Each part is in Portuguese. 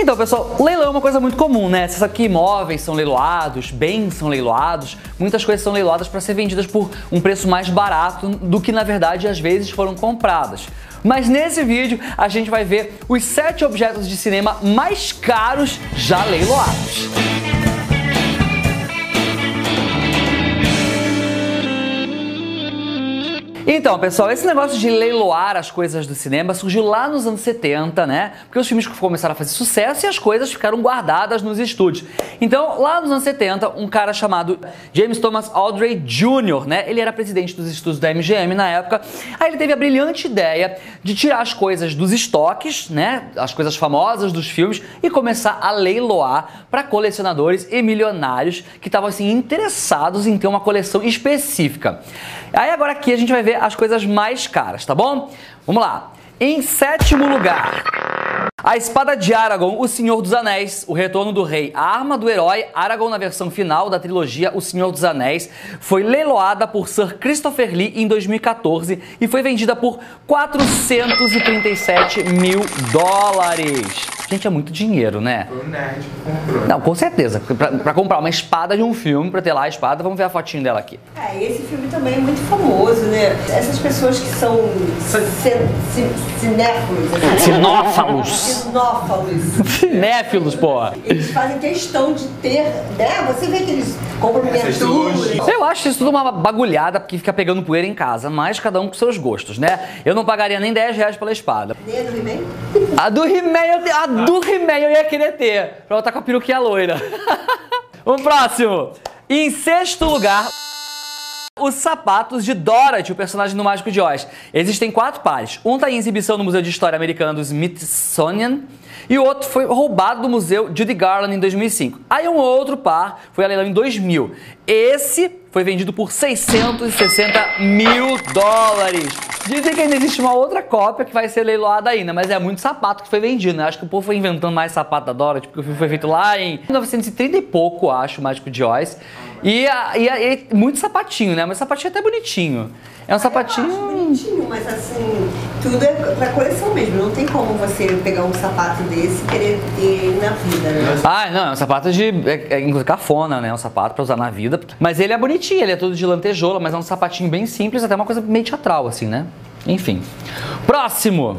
Então, pessoal, leilão é uma coisa muito comum, né? Você sabe que imóveis são leiloados, bens são leiloados, muitas coisas são leiloadas para ser vendidas por um preço mais barato do que na verdade às vezes foram compradas. Mas nesse vídeo a gente vai ver os 7 objetos de cinema mais caros já leiloados. Então, pessoal, esse negócio de leiloar as coisas do cinema surgiu lá nos anos 70, né? Porque os filmes começaram a fazer sucesso e as coisas ficaram guardadas nos estúdios. Então, lá nos anos 70, um cara chamado James Thomas Aldrey Jr., né? Ele era presidente dos estúdios da MGM na época. Aí ele teve a brilhante ideia de tirar as coisas dos estoques, né? As coisas famosas dos filmes e começar a leiloar para colecionadores e milionários que estavam assim interessados em ter uma coleção específica. Aí agora aqui a gente vai ver as coisas mais caras, tá bom? Vamos lá. Em sétimo lugar, a espada de Aragorn, O Senhor dos Anéis, O Retorno do Rei, a arma do herói, Aragorn na versão final da trilogia O Senhor dos Anéis, foi leiloada por Sir Christopher Lee em 2014 e foi vendida por 437 mil dólares. Gente, é muito dinheiro, né? Foi o nerd que comprou. Não, com certeza. Pra, pra comprar uma espada de um filme, pra ter lá a espada, vamos ver a fotinho dela aqui. É, esse filme também é muito famoso, né? Essas pessoas que são cin- cin- cinéfilos, assim, Sinófalos. Sinófalos. Cinéfilos, pô. Eles fazem questão de ter, né? Você vê que eles compram miniaturas. Eu acho isso tudo uma bagulhada porque fica pegando poeira em casa, mas cada um com seus gostos, né? Eu não pagaria nem 10 reais pela espada. Nem é do He-Man? A do He-Man, eu a do He-Man eu ia querer ter, pra botar com a peruquinha loira. o próximo. Em sexto lugar, os sapatos de Dorothy, o personagem do Mágico de Oz. Existem quatro pares. Um está em exibição no Museu de História Americana do Smithsonian e o outro foi roubado do Museu Judy Garland em 2005. Aí um outro par foi a leilão em 2000. Esse foi vendido por 660 mil dólares. Dizem que ainda existe uma outra cópia que vai ser leiloada ainda, mas é muito sapato que foi vendido, né? Acho que o povo foi inventando mais sapato da Dorothy, porque o filme foi feito lá em 1930 e pouco, acho, o Mágico de Oz. E, a- e, a- e muito sapatinho, né? Mas sapatinho é até bonitinho. É um sapatinho. bonitinho, mas assim, tudo é pra coleção mesmo. Não tem como você pegar um sapato desse e querer ter na vida, né? Ah, não, é um sapato de. É, é inclusive cafona, né? É um sapato pra usar na vida. Mas ele é bonitinho, ele é todo de lantejoula, mas é um sapatinho bem simples, até uma coisa meio teatral, assim, né? Enfim. Próximo!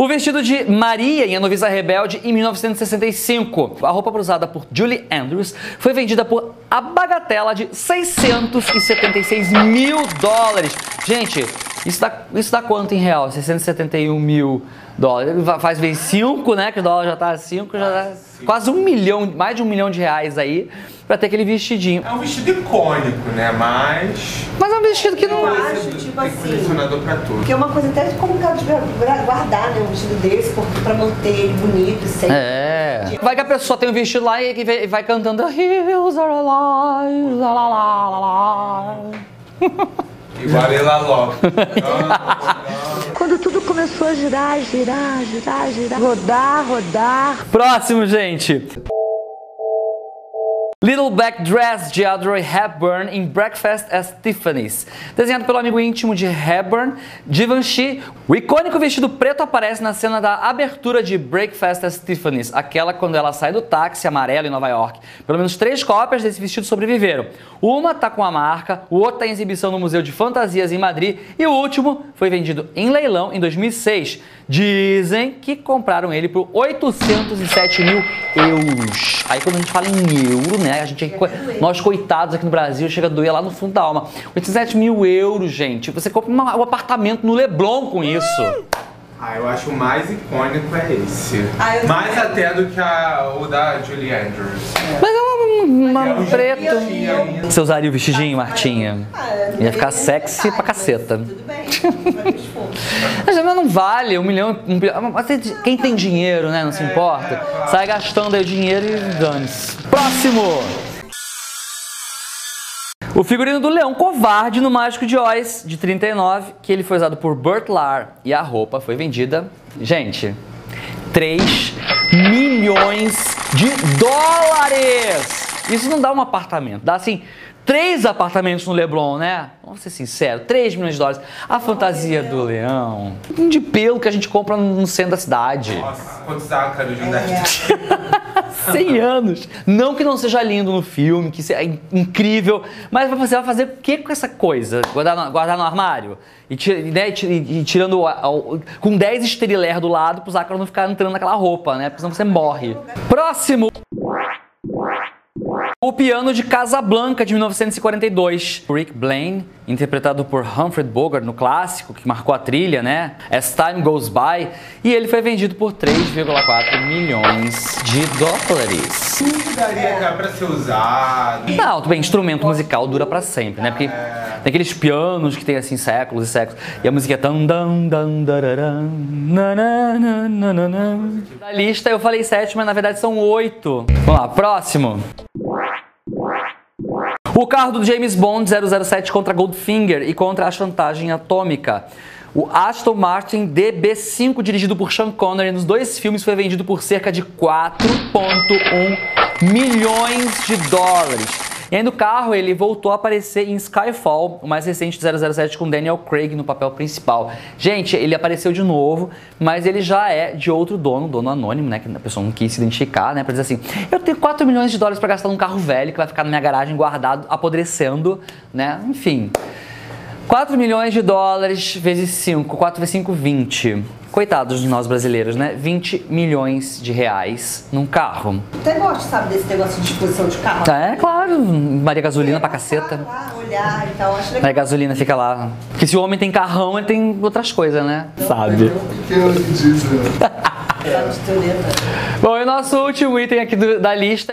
O vestido de Maria em A Noviça Rebelde em 1965. A roupa usada por Julie Andrews foi vendida por a bagatela de 676 mil dólares. Gente, isso dá, isso dá quanto em real? 671 mil dólares. Faz vezes 5, né? Que o dólar já tá 5, já dá quase um milhão, mais de um milhão de reais aí pra ter aquele vestidinho. É um vestido icônico, né? Mas. Mas é um vestido que não. Eu acho, tipo tem assim, colecionador pra tudo. Porque é uma coisa até complicada de guardar, né? Um vestido desse, porque pra manter ele bonito sempre. É. Vai que a pessoa tem um vestido lá e vai, vai cantando The Hills are alive, la la la la la. Igual a Lela Ló. Quando tudo começou a girar, girar, girar, girar, rodar, rodar. Próximo, gente. Little Black Dress de Audrey Hepburn em Breakfast at Tiffany's. Desenhado pelo amigo íntimo de Hepburn, Givenchy, o icônico vestido preto aparece na cena da abertura de Breakfast at Tiffany's, aquela quando ela sai do táxi amarelo em Nova York. Pelo menos três cópias desse vestido sobreviveram. Uma tá com a marca, o outro tá em exibição no Museu de Fantasias em Madrid e o último foi vendido em leilão em 2006. Dizem que compraram ele por 807 mil euros. Aí quando a gente fala em euro, né? A gente, nós coitados aqui no Brasil, chega a doer lá no fundo da alma. 807 mil euros, gente. Você compra uma- um apartamento no Leblon com isso. Ah, eu acho o mais icônico é esse. Ah, mais também. até do que a, o da Julie Andrews. Mas é uma, É um preto. Você usaria o vestidinho, Martinha? Ah, Ia ficar sexy pra mas caceta. Tudo bem. Mas mas não vale, um milhão. Um, bilhão- quem tem dinheiro, né? Não se importa. Sai gastando aí o dinheiro e dane-se. Próximo! O figurino do Leão Covarde no Mágico de Oz, de 39, que ele foi usado por Burt Lahr e a roupa foi vendida, gente, 3 milhões de dólares! Isso não dá um apartamento, dá assim três apartamentos no Leblon, né? Vamos ser sinceros, 3 milhões de dólares. A fantasia do leão. Um de pelo que a gente compra no centro da cidade. Nossa, quantos ácaros de um É, deve 100 anos. Não que não seja lindo no filme, que seja in- incrível, mas você vai fazer o que com essa coisa? Guardar no, guardar no armário? E, né, e e tirando com 10 esteriler do lado para os ácaros não ficarem entrando naquela roupa, né? Porque senão você morre. Próximo. O piano de Casablanca de 1942. Rick Blaine, interpretado por Humphrey Bogart no clássico, que marcou a trilha, né? As Time Goes By, e ele foi vendido por 3,4 milhões de dólares. daria cá pra ser usado. Não, tudo bem, instrumento musical dura pra sempre, né? Porque tem aqueles pianos que tem assim séculos e séculos. E a música é tan dan dan dararam. Da lista eu falei sete, mas na verdade são oito. Vamos lá, próximo. O carro do James Bond 007 contra Goldfinger e contra a chantagem atômica. O Aston Martin DB5, dirigido por Sean Connery nos dois filmes, foi vendido por cerca de 4,1 milhões de dólares. E ainda o carro ele voltou a aparecer em Skyfall, o mais recente de 007 com Daniel Craig no papel principal. Gente, ele apareceu de novo, mas ele já é de outro dono, dono anônimo, né? Que a pessoa não quis se identificar, né? Pra dizer assim: eu tenho 4 milhões de dólares para gastar num carro velho que vai ficar na minha garagem guardado, apodrecendo, né? Enfim. 4 milhões de dólares vezes 5, 4 vezes 5, 20. Coitados de nós brasileiros, né? 20 milhões de reais num carro. Até gosto, sabe, desse negócio de exposição de carro. É claro, Maria Gasolina pra caceta. Lá, olhar e tal, acho Maria. Gasolina fica lá. Porque se o homem tem carrão, ele tem outras coisas, né? Sabe. Pequeno que diz, né? Sabe, de teoreta. Bom, e o nosso último item aqui do- da lista.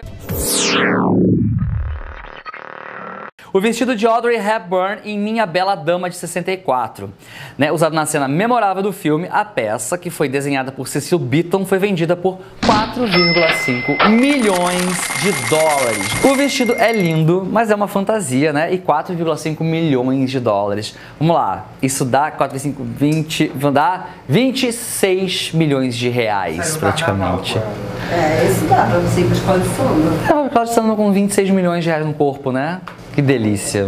O vestido de Audrey Hepburn em Minha Bela Dama de 64. Né, usado na cena memorável do filme, a peça, que foi desenhada por Cecil Beaton, foi vendida por 4,5 milhões de dólares. O vestido é lindo, mas é uma fantasia, né? E 4,5 milhões de dólares. Vamos lá, isso dá 4, 5, 20, vão dar 26 milhões de reais, praticamente. É, esse dá pra você ir pra escola de samba. É, estando com 26 milhões de reais no corpo, né? Que delícia.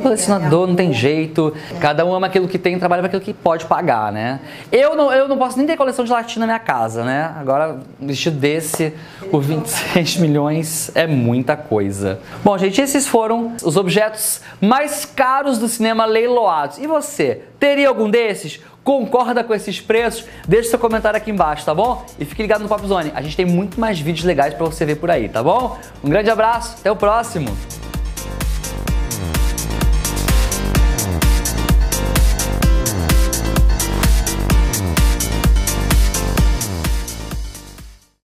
Colecionador, não tem jeito. Cada um ama aquilo que tem, trabalha para aquilo que pode pagar, né? Eu não, eu não posso nem ter coleção de latinha na minha casa, né? Agora, um vestido desse por 26 milhões é muita coisa. Bom, gente, esses foram os objetos mais caros do cinema leiloados. E você, teria algum desses? Concorda com esses preços? Deixe seu comentário aqui embaixo, tá bom? E fique ligado no Pop Zone. A gente tem muito mais vídeos legais para você ver por aí, tá bom? Um grande abraço, até o próximo.